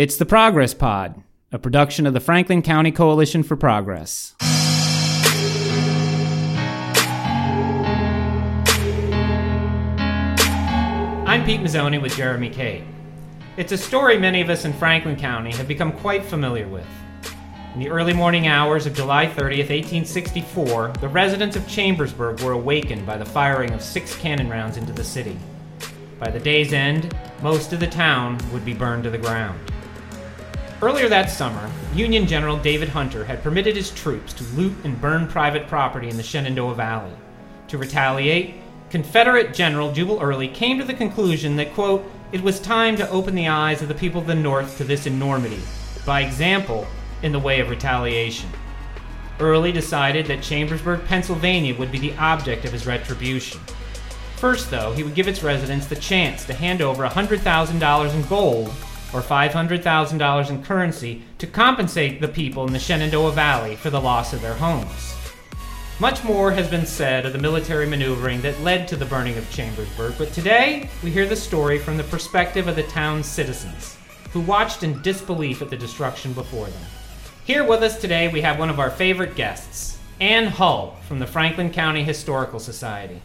It's the Progress Pod, a production of the Franklin County Coalition for Progress. I'm Pete Mazzoni with Jeremy Cade. It's a story many of us in Franklin County have become quite familiar with. In the early morning hours of July 30th, 1864, the residents of Chambersburg were awakened by the firing of six cannon rounds into the city. By the day's end, most of the town would be burned to the ground. Earlier that summer, Union General David Hunter had permitted his troops to loot and burn private property in the Shenandoah Valley. To retaliate, Confederate General Jubal Early came to the conclusion that, quote, it was time to open the eyes of the people of the North to this enormity, by example, in the way of retaliation. Early decided that Chambersburg, Pennsylvania would be the object of his retribution. First, though, he would give its residents the chance to hand over $100,000 in gold or $500,000 in currency to compensate the people in the Shenandoah Valley for the loss of their homes. Much more has been said of the military maneuvering that led to the burning of Chambersburg, but today we hear the story from the perspective of the town's citizens, who watched in disbelief at the destruction before them. Here with us today we have one of our favorite guests, Ann Hull from the Franklin County Historical Society.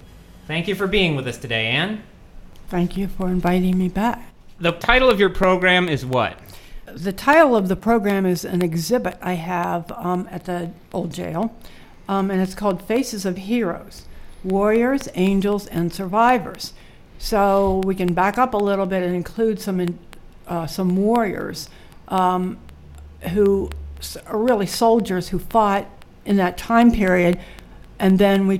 Thank you for being with us today, Ann. Thank you for inviting me back. The title of your program is what? The title of the program is an exhibit I have um, at the old jail um, and it's called Faces of Heroes Warriors, Angels, and Survivors. So we can back up a little bit and include some, in, uh, some warriors um, who are really soldiers who fought in that time period, and then we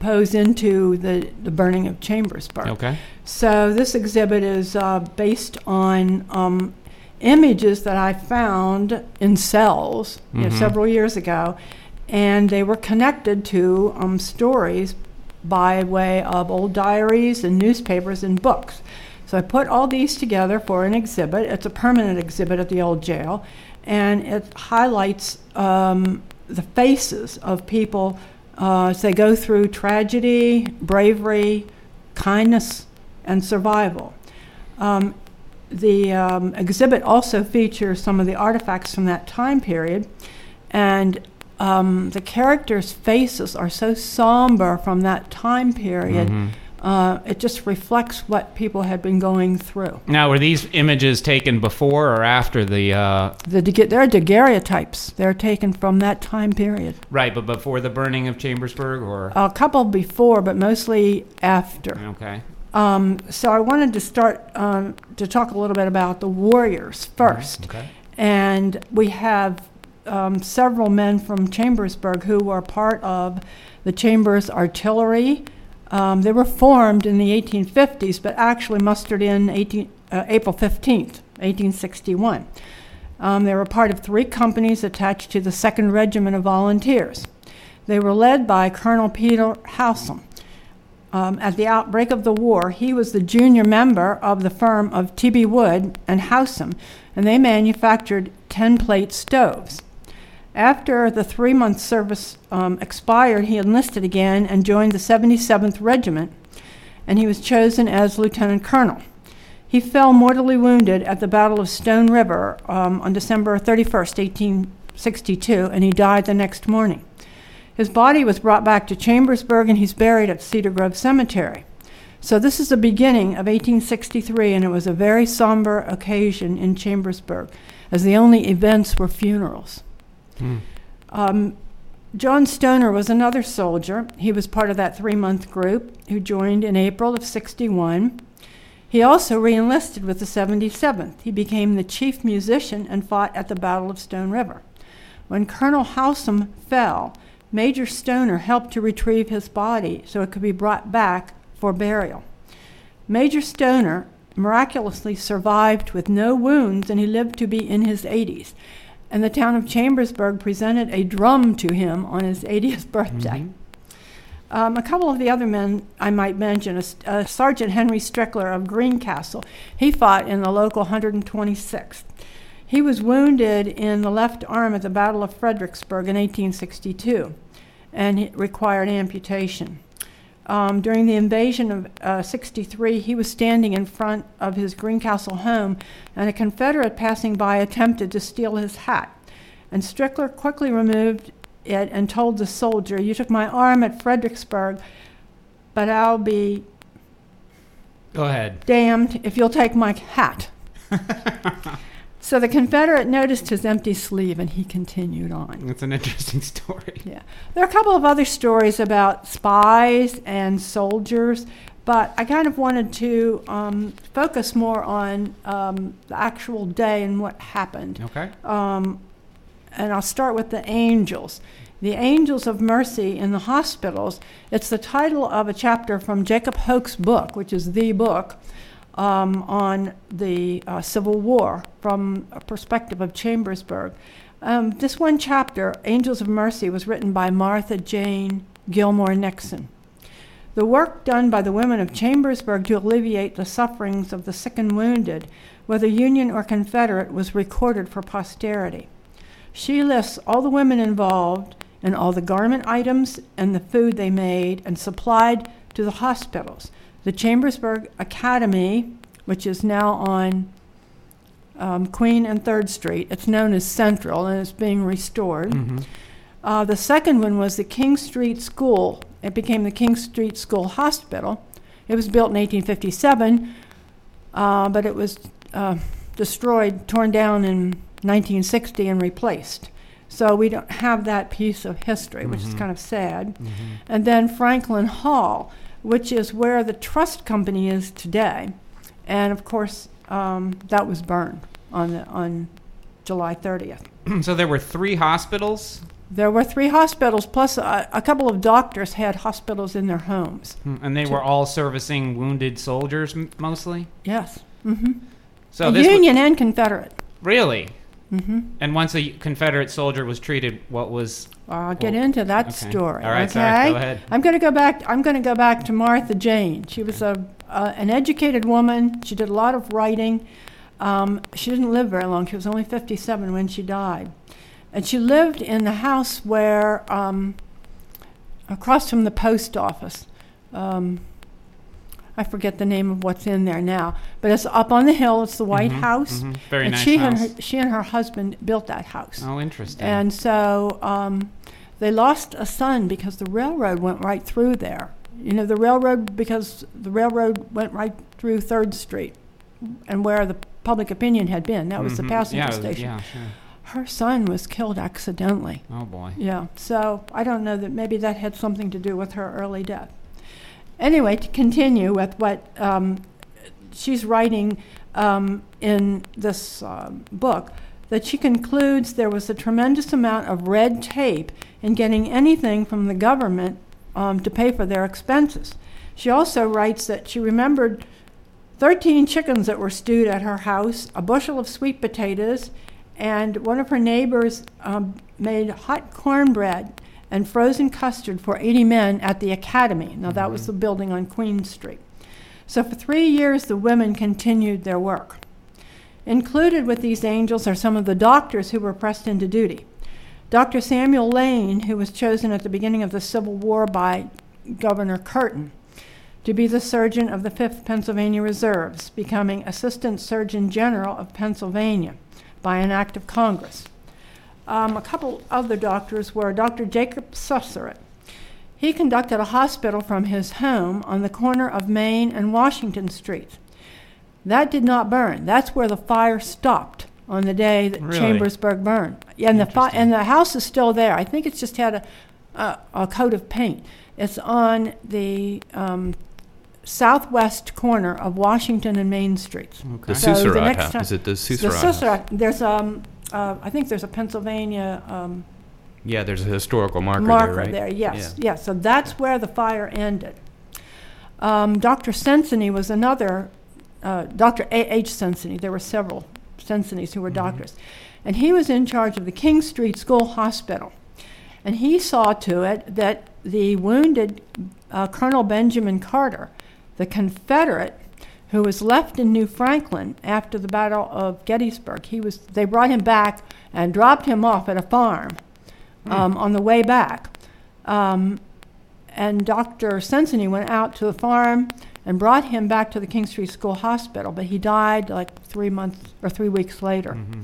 transpose into the, the burning of Chambersburg. Okay. So this exhibit is uh, based on um, images that I found in cells you know, Mhm. several years ago, and they were connected to um, stories by way of old diaries and newspapers and books. So I put all these together for an exhibit. It's a permanent exhibit at the old jail, and it highlights um, the faces of people uh, they go through tragedy, bravery, kindness, and survival. Um, the um, exhibit also features some of the artifacts from that time period, and um, the characters' faces are so somber from that time period. Mhm. Uh, it just reflects what people had been going through. Now, were these images taken before or after the? Uh, The they're daguerreotypes. They're taken from that time period. right, but before the burning of Chambersburg, or A couple before, but mostly after. okay, Um, so I wanted to start um, to talk a little bit about the warriors first. okay, And we have um, several men from Chambersburg who were part of the Chambers Artillery. Um, they were formed in the 1850s, but actually mustered in 18, uh, April 15th, 1861. Um, they were part of three companies attached to the 2nd Regiment of Volunteers. They were led by Colonel Peter Housum. Um, at the outbreak of the war, he was the junior member of the firm of T.B. Wood and Housum, and they manufactured 10 plate stoves. After the three month service um, expired, he enlisted again and joined the 77th Regiment, and he was chosen as lieutenant colonel. He fell mortally wounded at the Battle of Stone River um, on December 31st, 1862, and he died the next morning. His body was brought back to Chambersburg, and he's buried at Cedar Grove Cemetery. So this is the beginning of 1863, and it was a very somber occasion in Chambersburg, as the only events were funerals. Hmm. Um, John Stoner was another soldier. He was part of that three month group who joined in April of 61. He also reenlisted with the 77th. He became the chief musician and fought at the Battle of Stone River. When Colonel Housum fell, Major Stoner helped to retrieve his body so it could be brought back for burial. Major Stoner miraculously survived with no wounds and he lived to be in his 80s. And the town of Chambersburg presented a drum to him on his 80th birthday. Um, a couple of the other men I might mention, uh, uh, Sergeant Henry Strickler of Greencastle, he fought in the local 126th. He was wounded in the left arm at the Battle of Fredericksburg in 1862, and it required amputation. Um, during the invasion of uh, 63, he was standing in front of his Greencastle home, and a Confederate passing by attempted to steal his hat. And Strickler quickly removed it and told the soldier, You took my arm at Fredericksburg, but I'll be Go ahead. damned if you'll take my hat. so the Confederate noticed his empty sleeve and he continued on. That's an interesting story. Yeah. There are a couple of other stories about spies and soldiers, but I kind of wanted to um, focus more on um, the actual day and what happened. Okay. Um, and I'll start with the angels. The Angels of Mercy in the Hospitals. It's the title of a chapter from Jacob Hoke's book, which is the book um, on the uh, Civil War from a perspective of Chambersburg. Um, this one chapter, Angels of Mercy, was written by Martha Jane Gilmore Nixon. The work done by the women of Chambersburg to alleviate the sufferings of the sick and wounded, whether Union or Confederate, was recorded for posterity. She lists all the women involved and all the garment items and the food they made and supplied to the hospitals. The Chambersburg Academy, which is now on um, Queen and Third Street, it's known as Central and it's being restored. Mm-hmm. Uh, the second one was the King Street School. It became the King Street School Hospital. It was built in 1857, uh, but it was uh, destroyed, torn down in 1960, and replaced. So we don't have that piece of history, which is Mhm. kind of sad. Mm-hmm. And then Franklin Hall, which is where the trust company is today. And of course, um, that was burned on, the, on July 30th. so there were three hospitals, There were three hospitals, plus a, a couple of doctors had hospitals in their homes. Hmm, and they were all servicing wounded soldiers m- mostly. Yes. hmm So Union and Confederate. really, hmm and once a Confederate soldier was treated, what was? I'll get Well, into that okay. story. All right, okay? sorry. Go ahead. I'm going to go back. I'm going to go back to Martha Jane. She was a uh, an educated woman. She did a lot of writing. Um, she didn't live very long. She was only 57 when she died, and she lived in the house where um, across from the post office. Um, I forget the name of what's in there now, but it's up on the hill. It's the White Mhm, House, mhm. Very and nice she house. and her, she and her husband built that house. oh, interesting. And so um, they lost a son because the railroad went right through there. You know, the railroad, because the railroad went right through Third Street and where the public opinion had been. That was the Mhm. passenger yeah, station. Yeah, sure. Her son was killed accidentally. Oh boy. Yeah, so I don't know that maybe that had something to do with her early death. Anyway, to continue with what um, she's writing um, in this um book, that she concludes there was a tremendous amount of red tape in getting anything from the government um, to pay for their expenses. She also writes that she remembered 13 chickens that were stewed at her house, a bushel of sweet potatoes, and one of her neighbors um, made hot cornbread and frozen custard for 80 men at the academy. Now, that was Mhm. the building on Queen Street. So, for three years, the women continued their work. Included with these angels are some of the doctors who were pressed into duty. Dr. Samuel Lane, who was chosen at the beginning of the Civil War by Governor Curtin to be the surgeon of the 5th Pennsylvania Reserves, becoming Assistant Surgeon General of Pennsylvania by an act of Congress. Um, a couple other doctors were Dr. Jacob Suesserott. He conducted a hospital from his home on the corner of Main and Washington Streets. That did not burn. That's where the fire stopped on the day that Really? Chambersburg burned. And the fi- and the house is still there. I think it's just had a a, a coat of paint. It's on the um, southwest corner of Washington and Main Streets. Okay. The So the Suesserott next House. time- Is it the The Suesserott House? Suesserott, there's um, uh, I think there's a Pennsylvania um, Yeah, there's a historical marker, marker there, right? there. Yes, yes. So that's where the fire ended. Um, Dr. Senseny was another. Uh, Dr. A. H. Senseny. There were several Sensenys who were Mhm. doctors, and he was in charge of the King Street School Hospital, and he saw to it that the wounded uh, Colonel Benjamin Carter, the Confederate who was left in New Franklin after the Battle of Gettysburg. He was. They brought him back and dropped him off at a farm Hmm. um, on the way back. Um, and Dr. Senseny went out to the farm and brought him back to the King Street School Hospital, but he died like three months or three weeks later. Mm-hmm.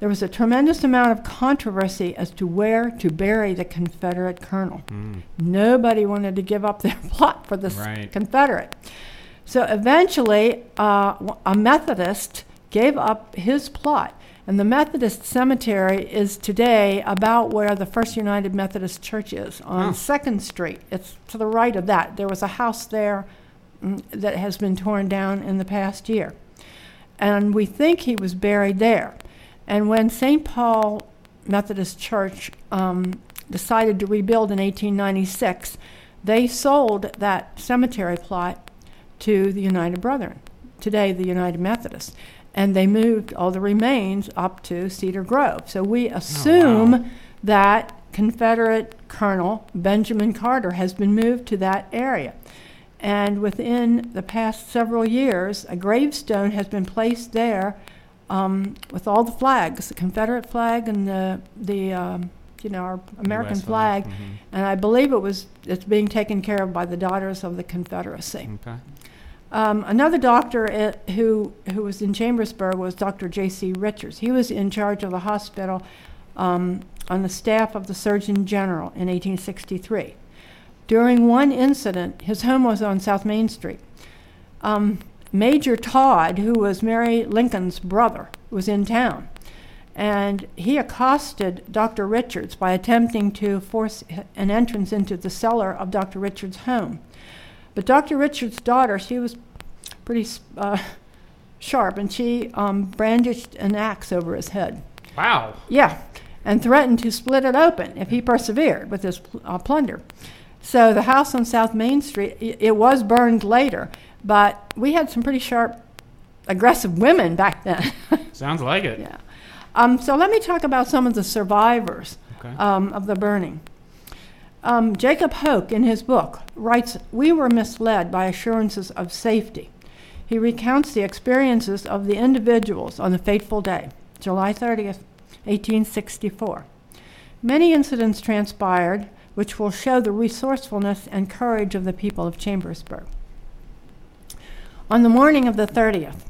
There was a tremendous amount of controversy as to where to bury the Confederate colonel. Mm. Nobody wanted to give up their plot for this Right. Confederate. So eventually, uh, a Methodist gave up his plot. And the Methodist cemetery is today about where the First United Methodist Church is on Huh. 2nd Street. It's to the right of that. There was a house there that has been torn down in the past year. And we think he was buried there. And when St. Paul Methodist Church um, decided to rebuild in 1896, they sold that cemetery plot to the United Brethren, today the United Methodists, and they moved all the remains up to Cedar Grove. So we assume that Confederate Colonel Benjamin Carter has been moved to that area. And within the past several years, a gravestone has been placed there um, with all the flags, the Confederate flag and the, the um, you know, our American US flag. Mhm. And I believe it was, it's being taken care of by the Daughters of the Confederacy. Okay. Um, another doctor uh, who, who was in Chambersburg was Dr. J.C. Richards. He was in charge of the hospital um, on the staff of the Surgeon General in 1863. During one incident, his home was on South Main Street. Um, Major Todd, who was Mary Lincoln's brother, was in town. And he accosted Dr. Richards by attempting to force an entrance into the cellar of Dr. Richards' home. But Dr. Richards' daughter, she was pretty uh, sharp, and she um, brandished an axe over his head. Wow. Yeah, and threatened to split it open if he persevered with his pl- uh, plunder. So the house on South Main Street, it was burned later, but we had some pretty sharp, aggressive women back then. Sounds like it. yeah. Um, so let me talk about some of the survivors Okay. um, of the burning. Um, Jacob Hoke, in his book, writes We were misled by assurances of safety. He recounts the experiences of the individuals on the fateful day, July 30th, 1864. Many incidents transpired which will show the resourcefulness and courage of the people of Chambersburg. On the morning of the 30th,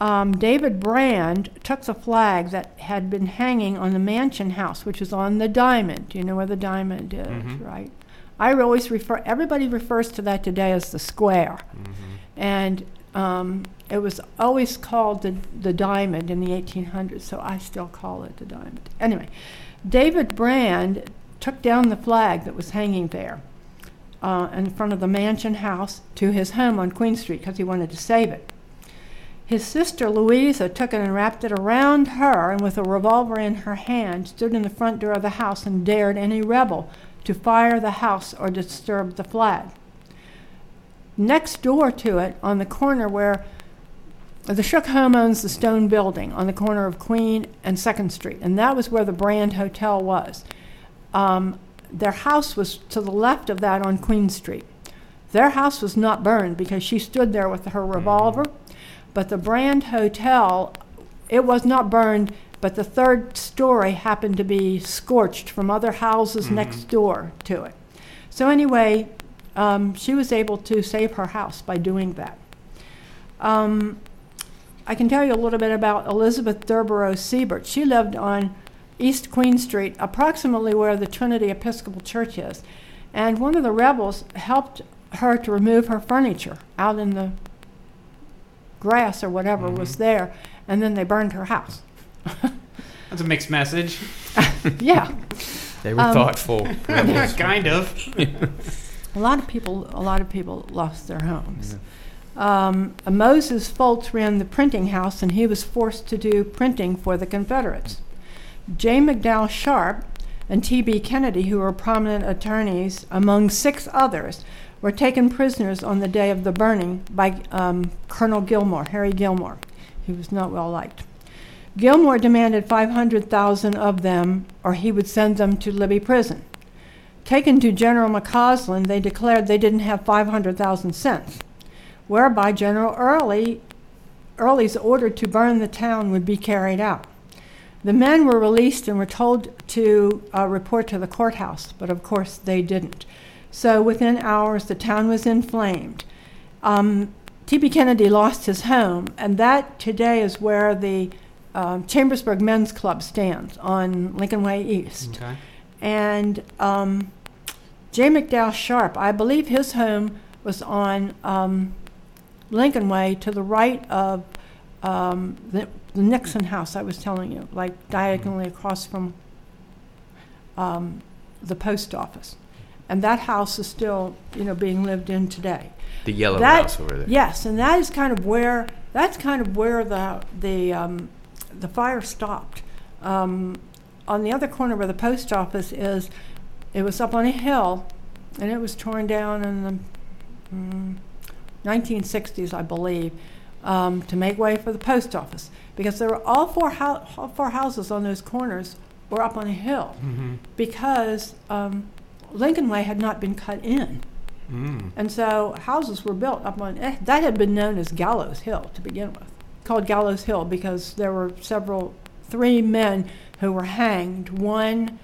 um, David Brand took the flag that had been hanging on the mansion house, which is on the diamond. You know where the diamond is, Mhm. right? I always refer. Everybody refers to that today as the square, Mhm. and um, it was always called the the diamond in the 1800s. So I still call it the diamond. Anyway, David Brand took down the flag that was hanging there uh, in front of the mansion house to his home on Queen Street because he wanted to save it. His sister Louisa took it and wrapped it around her, and with a revolver in her hand, stood in the front door of the house and dared any rebel to fire the house or disturb the flag. Next door to it, on the corner where the Shook home owns the stone building on the corner of Queen and Second Street, and that was where the Brand Hotel was. Um, their house was to the left of that on Queen Street. Their house was not burned because she stood there with her revolver, but the Brand Hotel, it was not burned, but the third story happened to be scorched from other houses Mhm. next door to it. So, anyway, um, she was able to save her house by doing that. Um, I can tell you a little bit about Elizabeth Durborough Siebert. She lived on East Queen Street, approximately where the Trinity Episcopal Church is. And one of the rebels helped her to remove her furniture out in the grass or whatever was Mhm. there, and then they burned her house. That's a mixed message. yeah, They were Um, thoughtful. kind of. a lot of people, a lot of people lost their homes. Um, Moses Foltz ran the printing house, and he was forced to do printing for the Confederates. J. McDowell Sharp and T.B. Kennedy, who were prominent attorneys, among six others, were taken prisoners on the day of the burning by um, Colonel Gilmor, Harry Gilmor. He was not well liked. Gilmor demanded 500,000 of them, or he would send them to Libby Prison. Taken to General McCausland, they declared they didn't have 500,000 cents, whereby General Early, Early's order to burn the town would be carried out. The men were released and were told to uh, report to the courthouse, but of course they didn't. So within hours, the town was inflamed. Um, T.B. Kennedy lost his home, and that today is where the um, Chambersburg Men's Club stands on Lincoln Way East. Okay. And um, J. McDowell Sharp, I believe his home was on um, Lincoln Way to the right of um, the, the Nixon house I was telling you, like diagonally across from um, the post office. And that house is still, you know, being lived in today. The yellow That- house over there. Yes, and that is kind of where that's kind of where the the um, the fire stopped. Um, on the other corner where the post office is, it was up on a hill, and it was torn down in the mm, 1960s, I believe, um, to make way for the post office because there were all four hou- all four houses on those corners were up on a hill Mm-hmm. because um, Lincoln Way had not been cut in. Mm. And so houses were built up on eh, that had been known as Gallows Hill to begin with, called Gallows Hill because there were several, three men who were hanged. One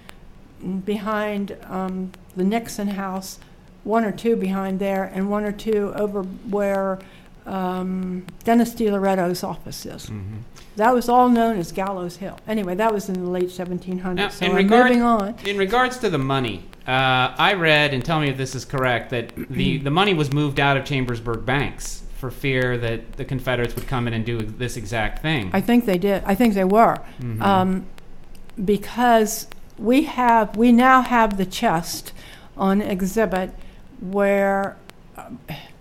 behind um, the Nixon house, one or two behind there, and one or two over where um, Dennis DiLoretto's office is. hmm That was all known as Gallows Hill. Anyway, that was in the late 1700s. Now, so in I'm regard- moving on. In regards to the money, uh, I read, and tell me if this is correct, that the, the money was moved out of Chambersburg banks for fear that the Confederates would come in and do this exact thing. I think they did. I think they were. Mhm. um, because we have we now have the chest on exhibit where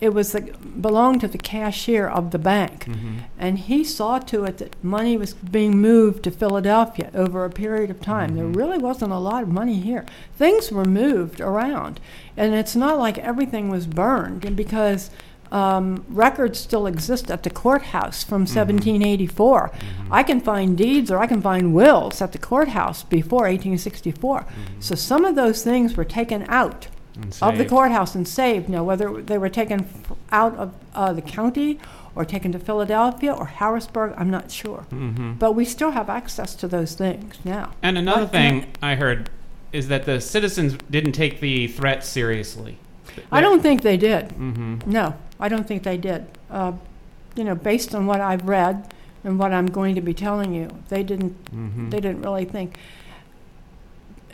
it was the, belonged to the cashier of the bank Mhm. and he saw to it that money was being moved to Philadelphia over a period of time. Mhm. There really wasn't a lot of money here. Things were moved around, and it's not like everything was burned. Because um, records still exist at the courthouse from 1784, I can find deeds or I can find wills at the courthouse before 1864. So some of those things were taken out And of the saved. courthouse and saved. Now, whether they were taken f- out of uh, the county or taken to Philadelphia or Harrisburg, I'm not sure. Mhm. But we still have access to those things now. And another What- thing I heard is that the citizens didn't take the threat seriously. I don't think they did. hmm No, I don't think they did. Uh, you know, based on what I've read and what I'm going to be telling you, they didn't. hmm They didn't really think.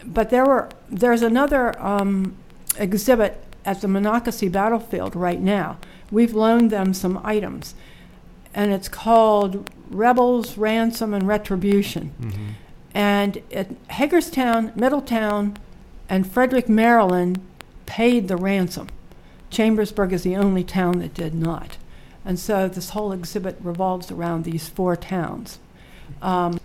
But there were. There's another um, exhibit at the Monocacy battlefield right now. We've loaned them some items, and it's called Rebels, Ransom, and Retribution. hmm And at Hagerstown, Middletown, and Frederick, Maryland paid the ransom. Chambersburg is the only town that did not. And so this whole exhibit revolves around these four towns. Um,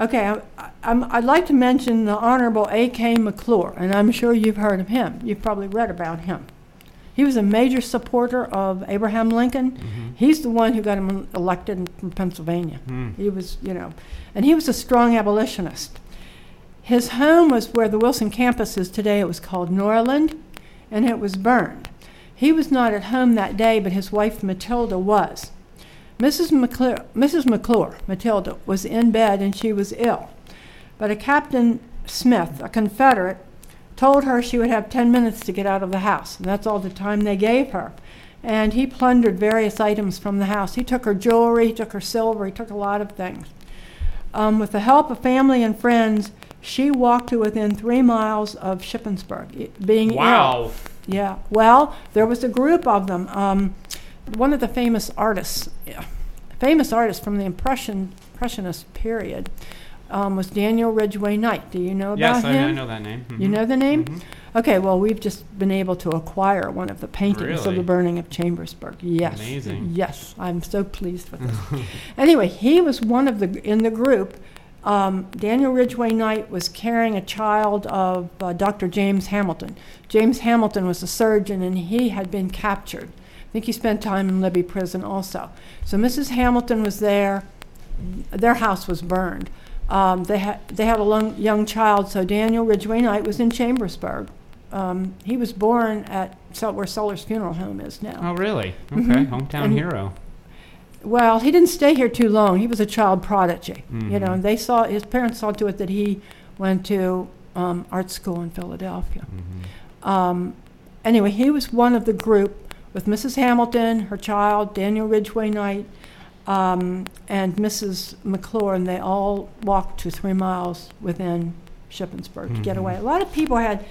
okay, I, I'm, I'd like to mention the Honorable A.K. McClure, and I'm sure you've heard of him. You've probably read about him. He was a major supporter of Abraham Lincoln. hmm He's the one who got him elected from Pennsylvania. Mm. He was, you know, and he was a strong abolitionist. His home was where the Wilson campus is today. It was called Norland, and it was burned. He was not at home that day, but his wife Matilda was. Mrs. McClure, Mrs. McClure, Matilda, was in bed and she was ill. But a Captain Smith, a Confederate, told her she would have 10 minutes to get out of the house, and that's all the time they gave her. And he plundered various items from the house. He took her jewelry, he took her silver, he took a lot of things. Um, with the help of family and friends, she walked to within three miles of Shippensburg, being ill. Wow. Yeah. Well, there was a group of them. Um, one of the famous artists, famous artists from the Impression Impressionist period, um, was Daniel Ridgway Knight. Do you know about Yes, I, him? I know that name. You Mhm. know the name? Mhm. Okay. Well, we've just been able to acquire one of the paintings of the burning of Chambersburg. Yes. Amazing. Yes, I'm so pleased with this. anyway, he was one of the in the group. Um, Daniel Ridgway Knight was carrying a child of uh, Dr. James Hamilton. James Hamilton was a surgeon, and he had been captured. Think he spent time in Libby prison also. So Mrs. Hamilton was there. Their house was burned. Um, they had they had a long, young child. So Daniel Ridgway Knight was in Chambersburg. Um, he was born at Sel- where Sellers Funeral Home is now. Oh, really? Okay. Mhm. Hometown And- hero. Well, he didn't stay here too long. He was a child prodigy, you know. And they saw his parents saw to it that he went to um, art school in Philadelphia. hmm Um, anyway, he was one of the group with Mrs. Hamilton, her child, Daniel Ridgway Knight, um, and Mrs. McClure, and they all walked to three miles within Shippensburg to get Mhm. away. A lot of people had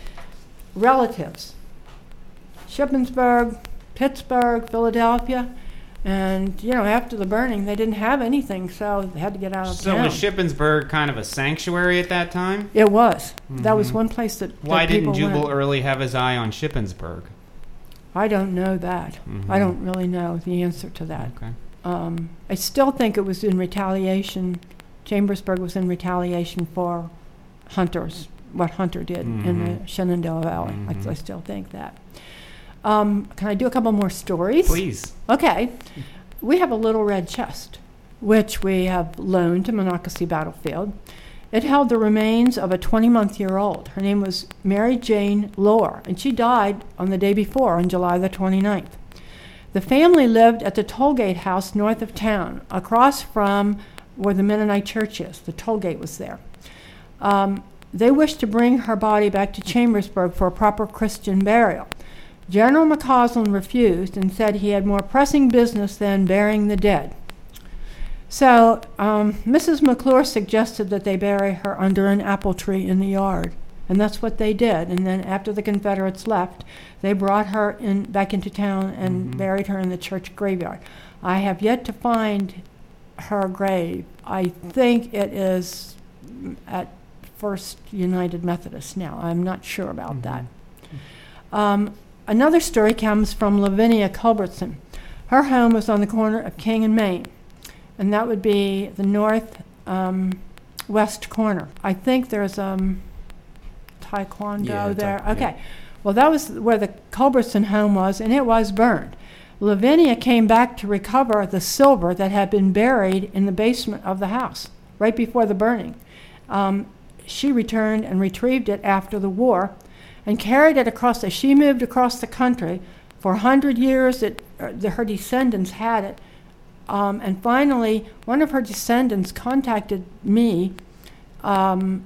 relatives. Shippensburg, Pittsburgh, Philadelphia, and you know after the burning they didn't have anything, so they had to get out of town. So town. was Shippensburg kind of a sanctuary at that time? it was. That was Mhm. one place that. that Why didn't people Jubal went. Early have his eye on Shippensburg? I don't know that. I Mhm. don't really know the answer to that. Okay. Um, I still think it was in retaliation. Chambersburg was in retaliation for Hunter's what Hunter did in the Mhm. Shenandoah Valley. I, I Mhm. still think that. Um, can I do a couple more stories? Please. Okay. We have a little red chest, which we have loaned to Monocacy Battlefield. It held the remains of a 20 month year old. Her name was Mary Jane Lohr, and she died on the day before, on July the 29th. The family lived at the Tollgate House north of town, across from where the Mennonite church is. The tollgate was there. Um, they wished to bring her body back to Chambersburg for a proper Christian burial. General McCausland refused and said he had more pressing business than burying the dead. So um, Mrs. McClure suggested that they bury her under an apple tree in the yard, and that's what they did. And then after the Confederates left, they brought her in back into town and Mhm. buried her in the church graveyard. I have yet to find her grave. I think it is at First United Methodist now. I'm not sure about that. Um, another story comes from Lavinia Culbertson. Her home was on the corner of King and Main, and that would be the north um, west corner. I think there's um, taekwondo Yeah, there. taek- yeah. okay. Well, that was where the Culbertson home was, and it was burned. Lavinia came back to recover the silver that had been buried in the basement of the house right before the burning. Um, she returned and retrieved it after the war and carried it across the, she moved across the country for a hundred years it, uh, the, her descendants had it um, and finally one of her descendants contacted me um,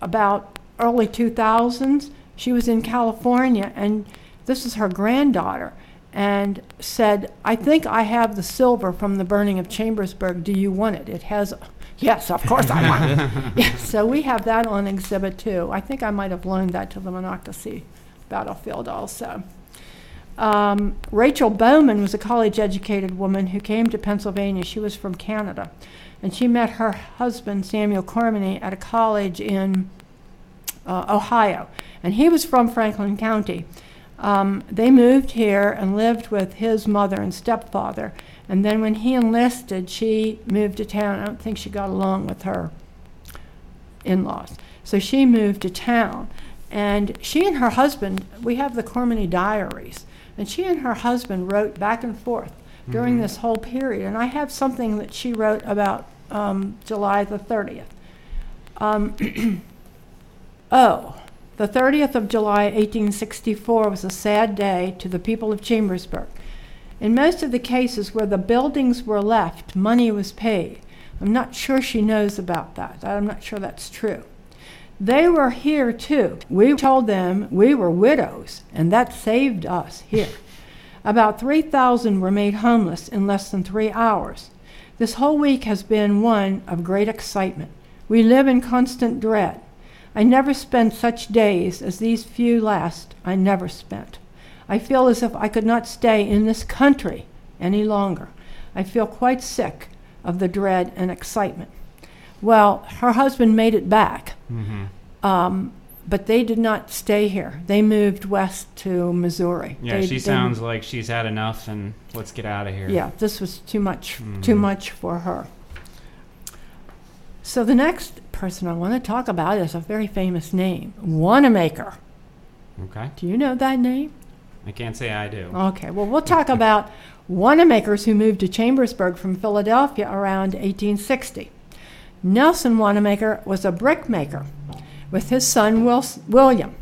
about early 2000s she was in california and this is her granddaughter and said i think i have the silver from the burning of chambersburg do you want it it has yes of course i want it yeah, so we have that on exhibit too. I think I might have loaned that to the Monocacy battlefield also. Um, Rachel Bowman was a college educated woman who came to Pennsylvania. She was from Canada. And she met her husband, Samuel Cormany, at a college in uh, Ohio. And he was from Franklin County. Um, they moved here and lived with his mother and stepfather. And then when he enlisted, she moved to town. I don't think she got along with her in laws. So she moved to town. And she and her husband, we have the Cormany diaries, and she and her husband wrote back and forth during Mhm. this whole period. And I have something that she wrote about um, July the 30th. Um, oh, the 30th of July, 1864 was a sad day to the people of Chambersburg. In most of the cases where the buildings were left, money was paid. I'm not sure she knows about that. I'm not sure that's true. They were here too. We told them we were widows, and that saved us here. About 3,000 were made homeless in less than three hours. This whole week has been one of great excitement. We live in constant dread. I never spent such days as these few last, I never spent. I feel as if I could not stay in this country any longer. I feel quite sick of the dread and excitement. Well, her husband made it back, hmm um, but they did not stay here. They moved west to Missouri. Yeah, They- she they- sounds like she's had enough, and let's get out of here. Yeah, this was too much, too Mhm. much for her. So the next person I want to talk about is a very famous name, Wanamaker. Okay. Do you know that name? I can't say I do. Okay, well, we'll talk about Wanamakers who moved to Chambersburg from Philadelphia around 1860. Nelson Wanamaker was a brickmaker with his son Wil- William,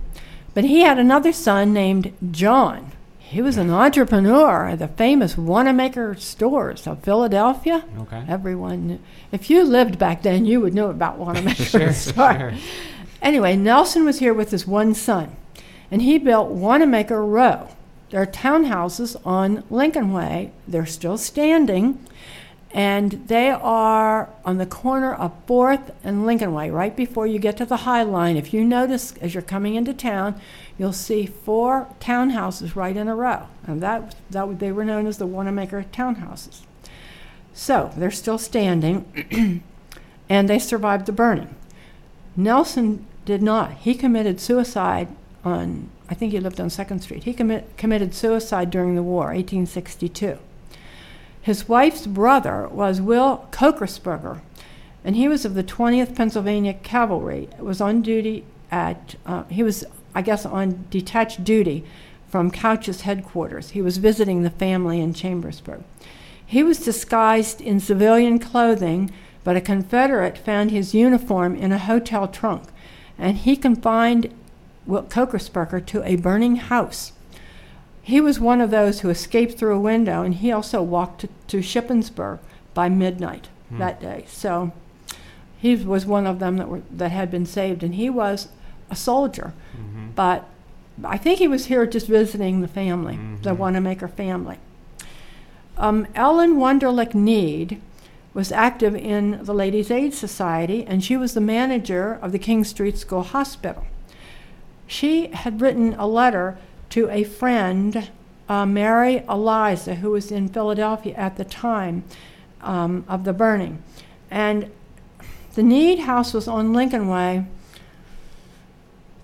but he had another son named John. He was an entrepreneur at the famous Wanamaker stores of Philadelphia. Okay. Everyone, knew. if you lived back then, you would know about Wanamaker Sure, store. sure. Anyway, Nelson was here with his one son, and he built Wanamaker Row. There are townhouses on Lincoln Way. They're still standing, and they are on the corner of 4th and Lincoln Way, right before you get to the High Line. If you notice as you're coming into town, you'll see four townhouses right in a row. And that, that they were known as the Wanamaker townhouses. So they're still standing, and they survived the burning. Nelson did not. He committed suicide on, I think he lived on 2nd Street. He commit, committed suicide during the war, 1862. His wife's brother was Will Kokersberger, and he was of the 20th Pennsylvania Cavalry. Was on duty at, uh, he was, I guess, on detached duty from Couch's headquarters. He was visiting the family in Chambersburg. He was disguised in civilian clothing, but a Confederate found his uniform in a hotel trunk, and he confined Will Kokersperger to a burning house. He was one of those who escaped through a window, and he also walked to, to Shippensburg by midnight Hmm. that day. So he was one of them that were that had been saved, and he was a soldier, Mm-hmm. but I think he was here just visiting the family, the Mhm. Wanamaker family. Um, Ellen Wunderlich Need was active in the Ladies' Aid Society, and she was the manager of the King Street School Hospital. She had written a letter to a friend, uh, Mary Eliza, who was in Philadelphia at the time um, of the burning. And the Need House was on Lincoln Way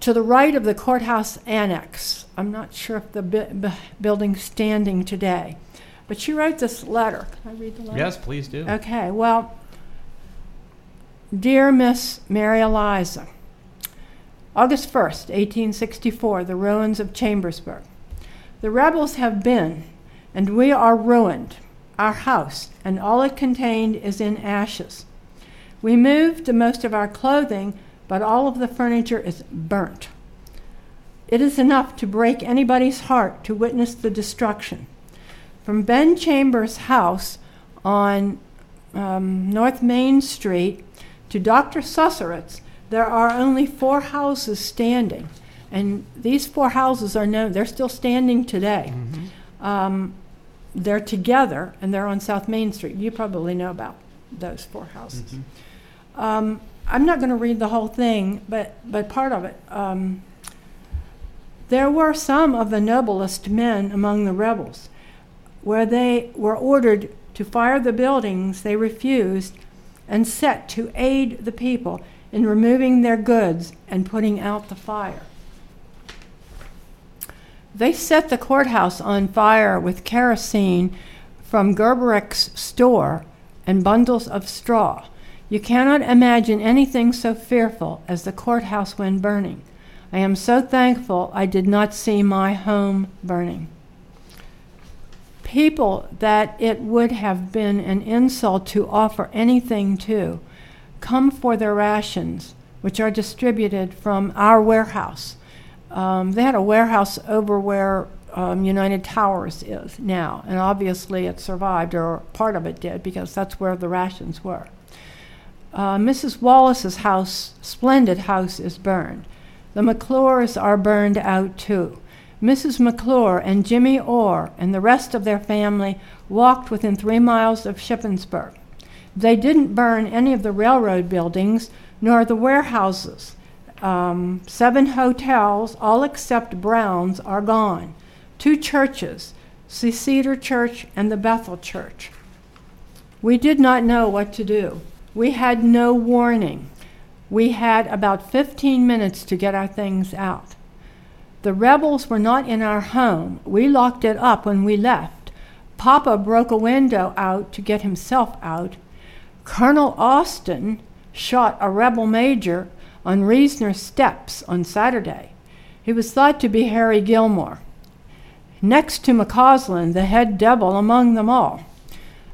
to the right of the courthouse annex. I'm not sure if the bu- bu- building's standing today. But she wrote this letter. Can I read the letter? Yes, please do. Okay, well, dear Miss Mary Eliza, August 1st, 1864, the ruins of Chambersburg. The rebels have been, and we are ruined. Our house and all it contained is in ashes. We moved the most of our clothing, but all of the furniture is burnt. It is enough to break anybody's heart to witness the destruction. From Ben Chambers' house on um, North Main Street to Dr. Suesserott's, there are only four houses standing. And these four houses are known, they're still standing today. Mhm. Um, they're together and they're on South Main Street. You probably know about those four houses. Mhm. Um, I'm not going to read the whole thing, but, but part of it. Um, there were some of the noblest men among the rebels. Where they were ordered to fire the buildings, they refused and set to aid the people in removing their goods and putting out the fire. They set the courthouse on fire with kerosene from Gerberick's store and bundles of straw. You cannot imagine anything so fearful as the courthouse when burning. I am so thankful I did not see my home burning. People that it would have been an insult to offer anything to come for their rations, which are distributed from our warehouse. Um, they had a warehouse over where um, United Towers is now, and obviously it survived, or part of it did, because that's where the rations were. Uh, Mrs. Wallace's house, splendid house, is burned. The McClures are burned out too. Mrs. McClure and Jimmy Orr and the rest of their family walked within three miles of Shippensburg. They didn't burn any of the railroad buildings nor the warehouses. Um, seven hotels, all except Brown's, are gone. Two churches, Cedar Church and the Bethel Church. We did not know what to do. We had no warning. We had about 15 minutes to get our things out. The rebels were not in our home. We locked it up when we left. Papa broke a window out to get himself out. Colonel Austin shot a rebel major on Reesner Steps on Saturday. He was thought to be Harry Gilmor. Next to McCausland, the head devil among them all.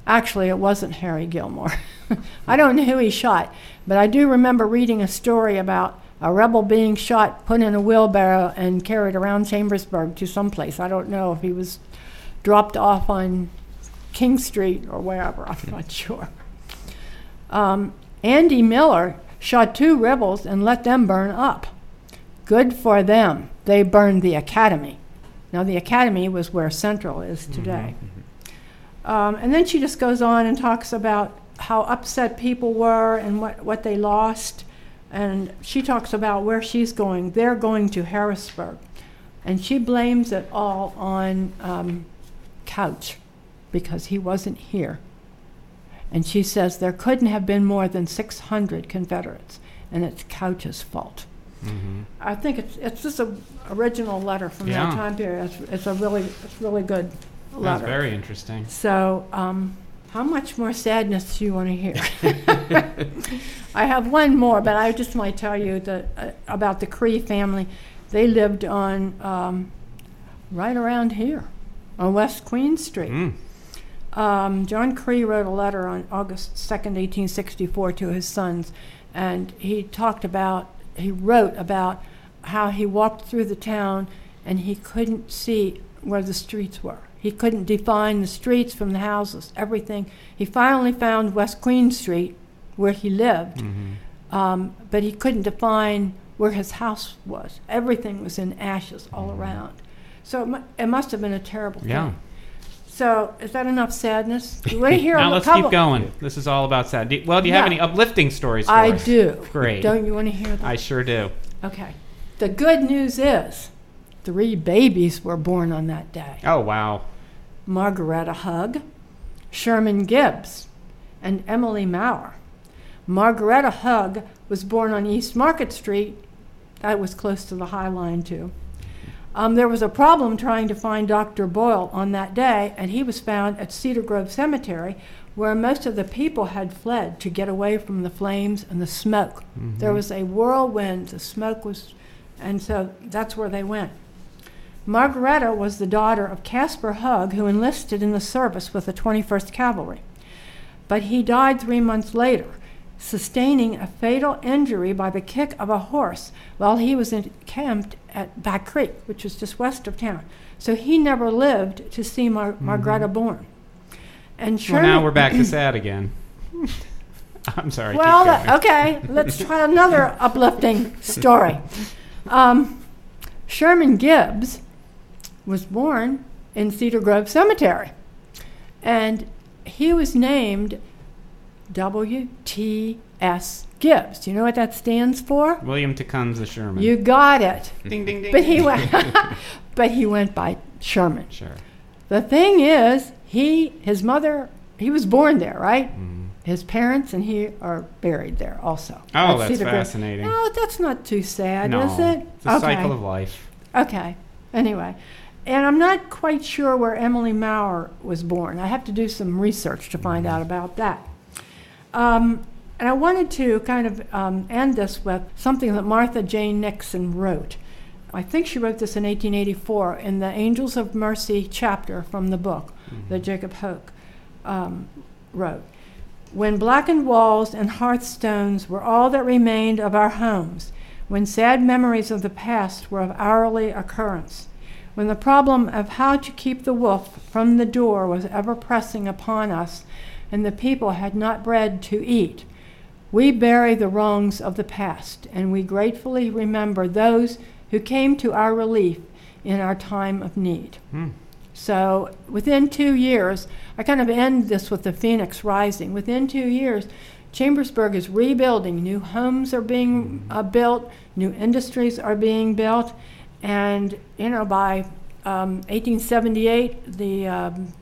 Actually, it wasn't Harry Gilmor. I don't know who he shot, but I do remember reading a story about a rebel being shot, put in a wheelbarrow, and carried around Chambersburg to someplace. I don't know if he was dropped off on King Street or wherever. I'm not sure. Um, Andy Miller shot two rebels and let them burn up. Good for them. they burned the academy. Now, the academy was where Central is today. Um, and then she just goes on and talks about how upset people were and what, what they lost. And she talks about where she's going. They're going to Harrisburg. And she blames it all on um, Couch because he wasn't here. And she says there couldn't have been more than 600 Confederates, and it's Couch's fault. Mm-hmm. I think it's, it's just a original letter from Yeah. that time period. It's, it's a really, it's really good letter. That's very interesting. So, um, how much more sadness do you want to hear? I have one more, but I just want to tell you that, uh, about the Cree family. They lived on um, right around here on West Queen Street. Mm. Um, John Cree wrote a letter on August 2nd, 1864, to his sons, and he talked about, he wrote about how he walked through the town and he couldn't see where the streets were. He couldn't define the streets from the houses, everything. He finally found West Queen Street, where he lived, Mm-hmm. um, but he couldn't define where his house was. Everything was in ashes all around. So it, mu- it must have been a terrible thing. So is that enough sadness? Do you want to hear now let's keep going. This is all about sad. Do, well, do you have Yeah. any uplifting stories for I us? do. Great. Don't you want to hear that? I sure do. okay. The good news is, three babies were born on that day. Oh wow. Margaretta Hug, Sherman Gibbs, and Emily Maurer. Margaretta Hug was born on East Market Street. That was close to the High Line, too. Um, there was a problem trying to find Dr. Boyle on that day, and he was found at Cedar Grove Cemetery, where most of the people had fled to get away from the flames and the smoke. There was a whirlwind, the smoke was, and so that's where they went. Margaretta was the daughter of Caspar Hug, who enlisted in the service with the 21st Cavalry. But he died three months later, sustaining a fatal injury by the kick of a horse while he was encamped at Back Creek, which is just west of town. So he never lived to see Mar- Margaretta born. And Well, now we're back to sad again. I'm sorry. well, okay, let's try another uplifting story. Um, Sherman Gibbs was born in Cedar Grove Cemetery, and he was named W.T.S. Gibbs. Do you know what that stands for? William Tecumseh Sherman. You got it. ding ding ding. But he went, but he went by Sherman. Sure. The thing is, he, his mother, he was born there, right? Mm. His parents and he are buried there also. Oh, at that's Cedar fascinating. No, that's not too sad, no, is it? it's a cycle of life. Okay. Anyway, and I'm not quite sure where Emily Maurer was born. I have to do some research to find Mm-hmm. out about that. Um, and I wanted to kind of um, end this with something that Martha Jane Nixon wrote. I think she wrote this in 1884 in the Angels of Mercy chapter from the book that Jacob Hoke um, wrote. When blackened walls and hearthstones were all that remained of our homes, when sad memories of the past were of hourly occurrence, when the problem of how to keep the wolf from the door was ever pressing upon us, and the people had not bread to eat, we bury the wrongs of the past, and we gratefully remember those who came to our relief in our time of need. Hmm. So within two years, I kind of end this with the phoenix rising. Within two years, Chambersburg is rebuilding. New homes are being uh, built, new industries are being built, and you know by um, 1878, the um,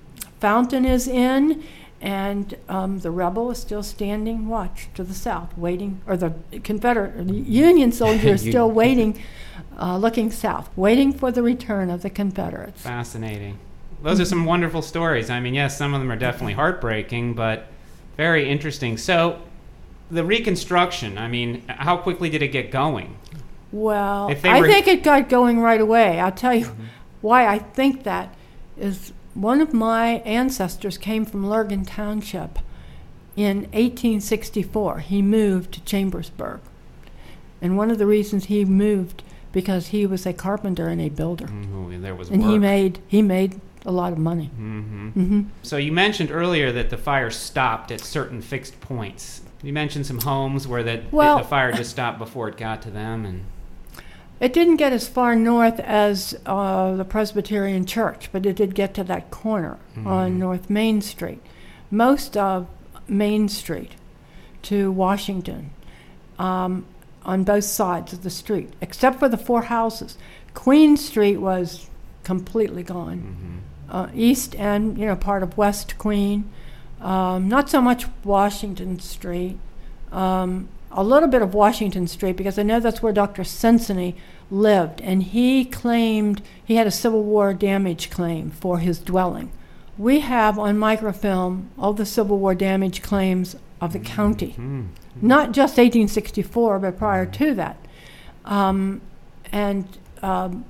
fountain is in, and um, the rebel is still standing watch to the south, waiting, or the Confederate, or the Union soldier is still waiting, uh, looking south, waiting for the return of the Confederates. Fascinating. Those are some wonderful stories. I mean, yes, some of them are definitely heartbreaking, but very interesting. So, the Reconstruction. I mean, how quickly did it get going? Well, I were- think it got going right away. I'll tell you Mm-hmm. why I think that is one of my ancestors came from Lurgan Township in 1864. He moved to Chambersburg. And one of the reasons he moved because he was a carpenter and a builder. Ooh, there was And work. he made he made a lot of money. hmm hmm So you mentioned earlier that the fire stopped at certain fixed points. You mentioned some homes where the, Well- the fire just stopped before it got to them, and It didn't get as far north as uh, the Presbyterian Church, but it did get to that corner on North Main Street. Most of Main Street to Washington um, on both sides of the street, except for the four houses. Queen Street was completely gone. Uh, East and you know part of West Queen, um, not so much Washington Street. Um, a little bit of Washington Street because I know that's where Dr. Senseny lived, and he claimed he had a Civil War damage claim for his dwelling. We have on microfilm all the Civil War damage claims of the county, not just 1864, but prior to that. Um, and um,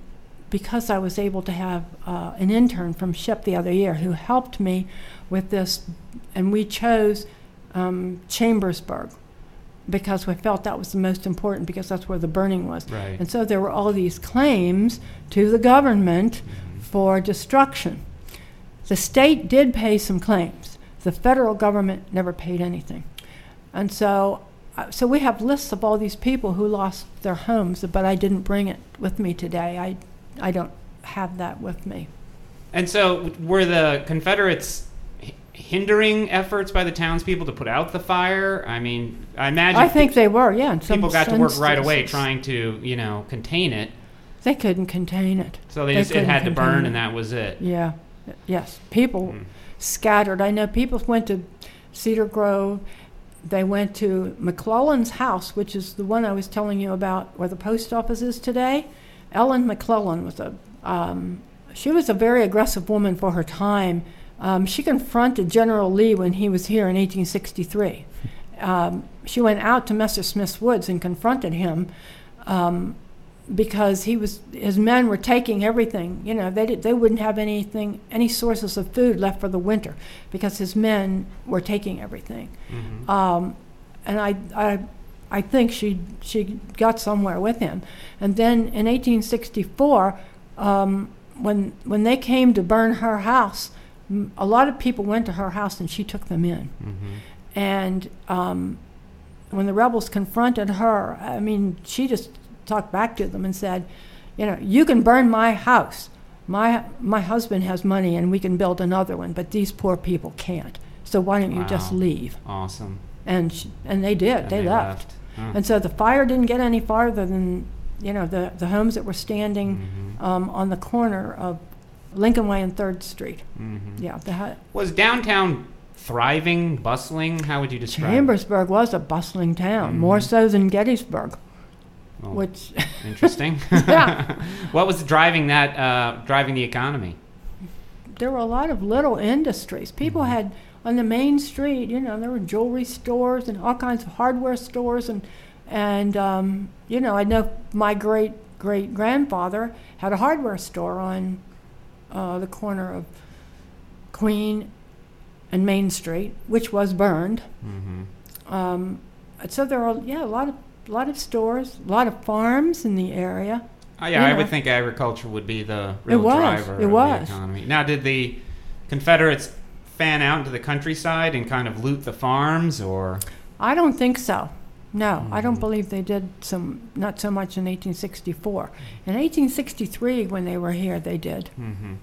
because I was able to have uh, an intern from SHIP the other year who helped me with this, and we chose um, Chambersburg because we felt that was the most important because that's where the burning was. Right. And so there were all these claims to the government for destruction. The state did pay some claims. The federal government never paid anything. And so, uh, so we have lists of all these people who lost their homes, but I didn't bring it with me today. I, I don't have that with me. And so, were the Confederates hindering efforts by the townspeople to put out the fire? I mean, I imagine I think they were, yeah. People got to work right away trying to, you know, contain it. They couldn't contain it. So they, They just it had to burn, it. and that was it. Yeah, yes. People Mm. scattered. I know people went to Cedar Grove. They went to McClellan's house, which is the one I was telling you about, where the post office is today. Ellen McClellan was a um, she was a very aggressive woman for her time. Um, she confronted General Lee when he was here in 1863. Um, she went out to Messersmith's Woods and confronted him um, because he was his men were taking everything. You know, they did, they wouldn't have anything any sources of food left for the winter because his men were taking everything. Mhm. Um, and I, I, I think she she got somewhere with him. And then in 1864, um, when when they came to burn her house, a lot of people went to her house and she took them in. Mhm. And um, when the rebels confronted her, I mean, she just talked back to them and said, you know, you can burn my house. My my husband has money and we can build another one, but these poor people can't. So why don't you just leave? Awesome. And sh and they did. And they, left. Huh. And so the fire didn't get any farther than you know the the homes that were standing Mhm. um, on the corner of Lincoln Way and Third Street. Mhm. Yeah, the hu- Was downtown thriving, bustling? How would you describe? it? Chambersburg was a bustling town, more Mhm. so than Gettysburg, Oh, which interesting. Yeah. what was driving that? Uh, driving the economy? there were a lot of little industries. People Mhm. had on the main street, you know, there were jewelry stores and all kinds of hardware stores, and and um, you know, I know my great great grandfather had a hardware store on uh, the corner of Queen and Main Street, which was burned. Mm-hmm. Um, so there are yeah a lot of a lot of stores, a lot of farms in the area. Oh, yeah, I Yeah. would think agriculture would be the real was, driver it of was. the economy. Now, did the Confederates fan out into the countryside and kind of loot the farms, or I don't think so. No, I don't Mhm. believe they did some, not so much in 1864. In 1863, when they were here, they did. Mm-hmm.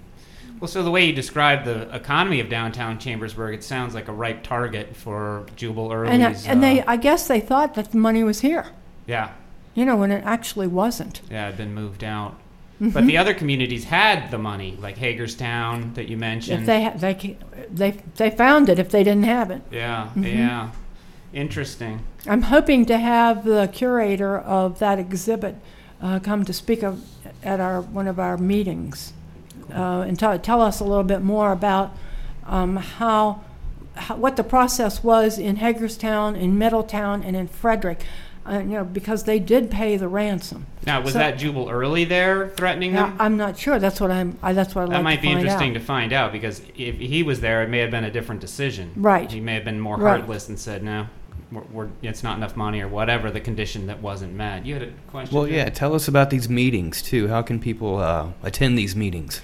well, so the way you described the economy of downtown Chambersburg, it sounds like a ripe target for Jubal Early's. And, uh, and they, uh, I guess they thought that the money was here, yeah, you know, when it actually wasn't. yeah, it had been moved out. Mhm. But the other communities had the money, like Hagerstown that you mentioned. if they, ha- they, they, they found it if they didn't have it. yeah, Mhm. yeah, interesting. I'm hoping to have the curator of that exhibit uh, come to speak of, at our one of our meetings uh, and tell, tell us a little bit more about um, how, how what the process was in Hagerstown, in Middletown, and in Frederick. Uh, you know, because they did pay the ransom. Now, was So- that Jubal Early there threatening Now, them? I'm not sure. That's what I'm. I, that's what I'd That like might be interesting out. to find out because if he was there, it may have been a different decision. Right. He may have been more Right. heartless and said, "No, we're, we're, it's not enough money," or whatever the condition that wasn't met. You had a question. Well, Jim? yeah. Tell us about these meetings too. How can people uh, attend these meetings?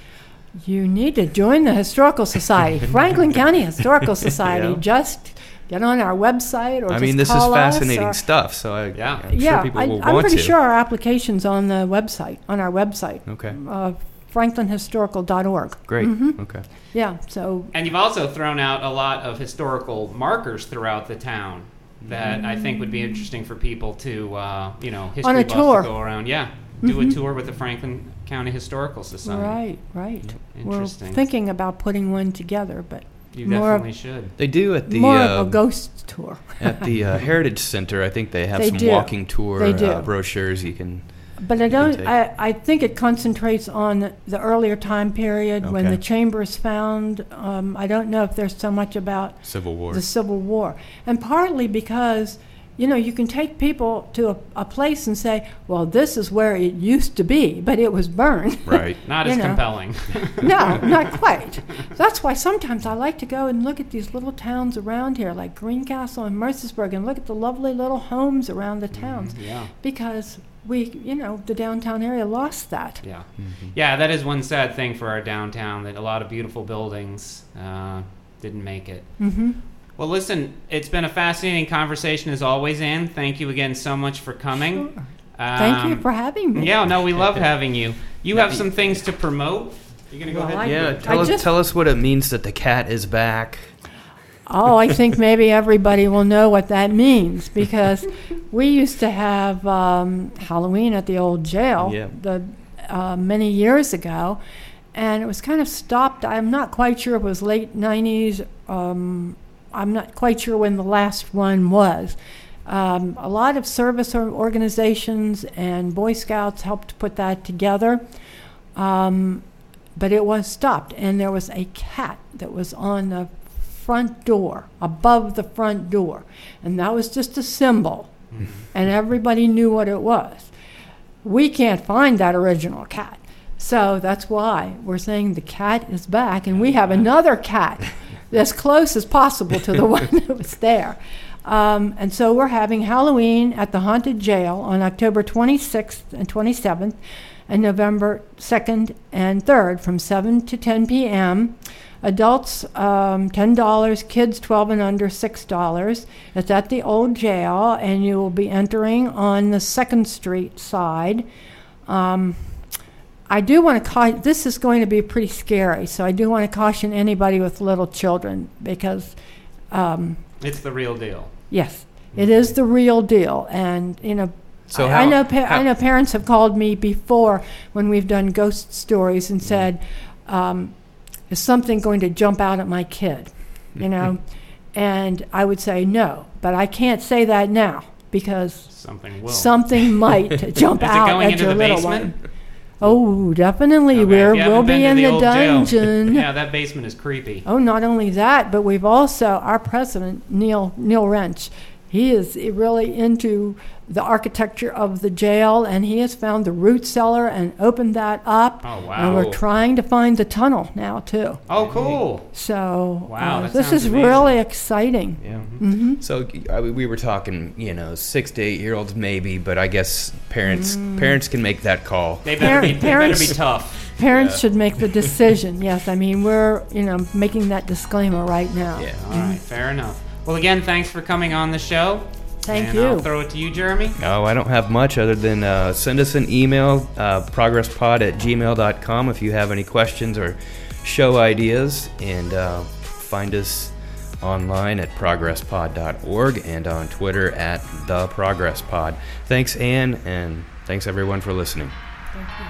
You need to join the Historical Society, Franklin County Historical Society. Yeah. Just get on our website or I just mean, this is call us fascinating or- stuff. So I, Yeah. I'm yeah, sure people I, will I'm want pretty to. sure our application's on the website, on our website, Okay, uh, franklinhistorical.org. great. Mhm. Okay. Yeah, so And you've also thrown out a lot of historical markers throughout the town that I think would be interesting for people to, uh, you know, history On a buffs tour. to go around. Yeah, do a Mhm. tour with the Franklin County Historical Society. right, right. We're Interesting. thinking about putting one together, but You more of- definitely should. They do at the more uh, of a ghost tour. at the uh, Heritage Center. I think they have They some do. walking tour They do. Uh, brochures you can. But I don't. take. I, I think it concentrates on the earlier time period when Okay. the chambers found. Um, I don't know if there's so much about Civil War. the Civil War, and partly because you know you can take people to a, a place and say, "Well, this is where it used to be, but it was burned." right. Not You as know. compelling. no, not quite. That's why sometimes I like to go and look at these little towns around here, like Greencastle and Mercersburg, and look at the lovely little homes around the towns, yeah. because we, you know, the downtown area lost that. Yeah. Mhm. Yeah, that is one sad thing for our downtown that a lot of beautiful buildings uh, didn't make it. Mm-hmm. Well, listen, it's been a fascinating conversation as always, Anne. Thank you again so much for coming. Sure. Thank you Um, for having me. Yeah, no, we love having you. You have some things to promote. You're gonna go Well, ahead? I- Yeah, tell us just- tell us what it means that the cat is back. Oh, I think maybe everybody will know what that means because we used to have um, Halloween at the old jail Yeah. the uh, many years ago, and it was kind of stopped. I'm not quite sure it was late '90s. Um, I'm not quite sure when the last one was. Um, a lot of service organizations and Boy Scouts helped put that together. Um, but it was stopped, and there was a cat that was on the front door, above the front door, and that was just a symbol, and everybody knew what it was. We can't find that original cat, so that's why we're saying the cat is back, and we have another cat as close as possible to the one that was there. Um, and so we're having Halloween at the Haunted Jail on October 26th and 27th, and November 2nd and 3rd from 7 to 10 p.m. Adults, um, $10, kids 12 and under, $6. It's at the old jail, and you will be entering on the Second Street side. Um, I do want to caution, this is going to be pretty scary, so I do want to caution anybody with little children because, um, It's the real deal. yes, it is the real deal. And, you know, So I, how, I know pa- I know parents have called me before when we've done ghost stories and said, um, "Is something going to jump out at my kid?" You know, and I would say no, but I can't say that now because Something will. something might jump Is it out going at into your the little basement? one. Oh, definitely. Okay, We're, we'll be in the the dungeon. Yeah, that basement is creepy. Oh, not only that, but we've also our president Neil Neil Wrench. He is really into the architecture of the jail, and he has found the root cellar and opened that up. Oh wow! And we're trying to find the tunnel now too. Oh cool. So Wow, uh, this is amazing. really exciting. Yeah. hmm So I, we were talking, you know, six to eight year olds maybe, but I guess parents Mm. parents can make that call. They better be. Parent- They better be parents- tough. Parents Yeah. should make the decision. yes, I mean we're you know making that disclaimer right now. Yeah. All right. Fair enough. Well, again, thanks for coming on the show. Thank and you. I'll throw it to you, Jeremy. Oh, I don't have much other than uh, send us an email, uh, progresspod at gmail.com if you have any questions or show ideas, and uh, find us online at progresspod.org and on Twitter at the progresspod. Thanks, Anne, and thanks everyone for listening. Thank you.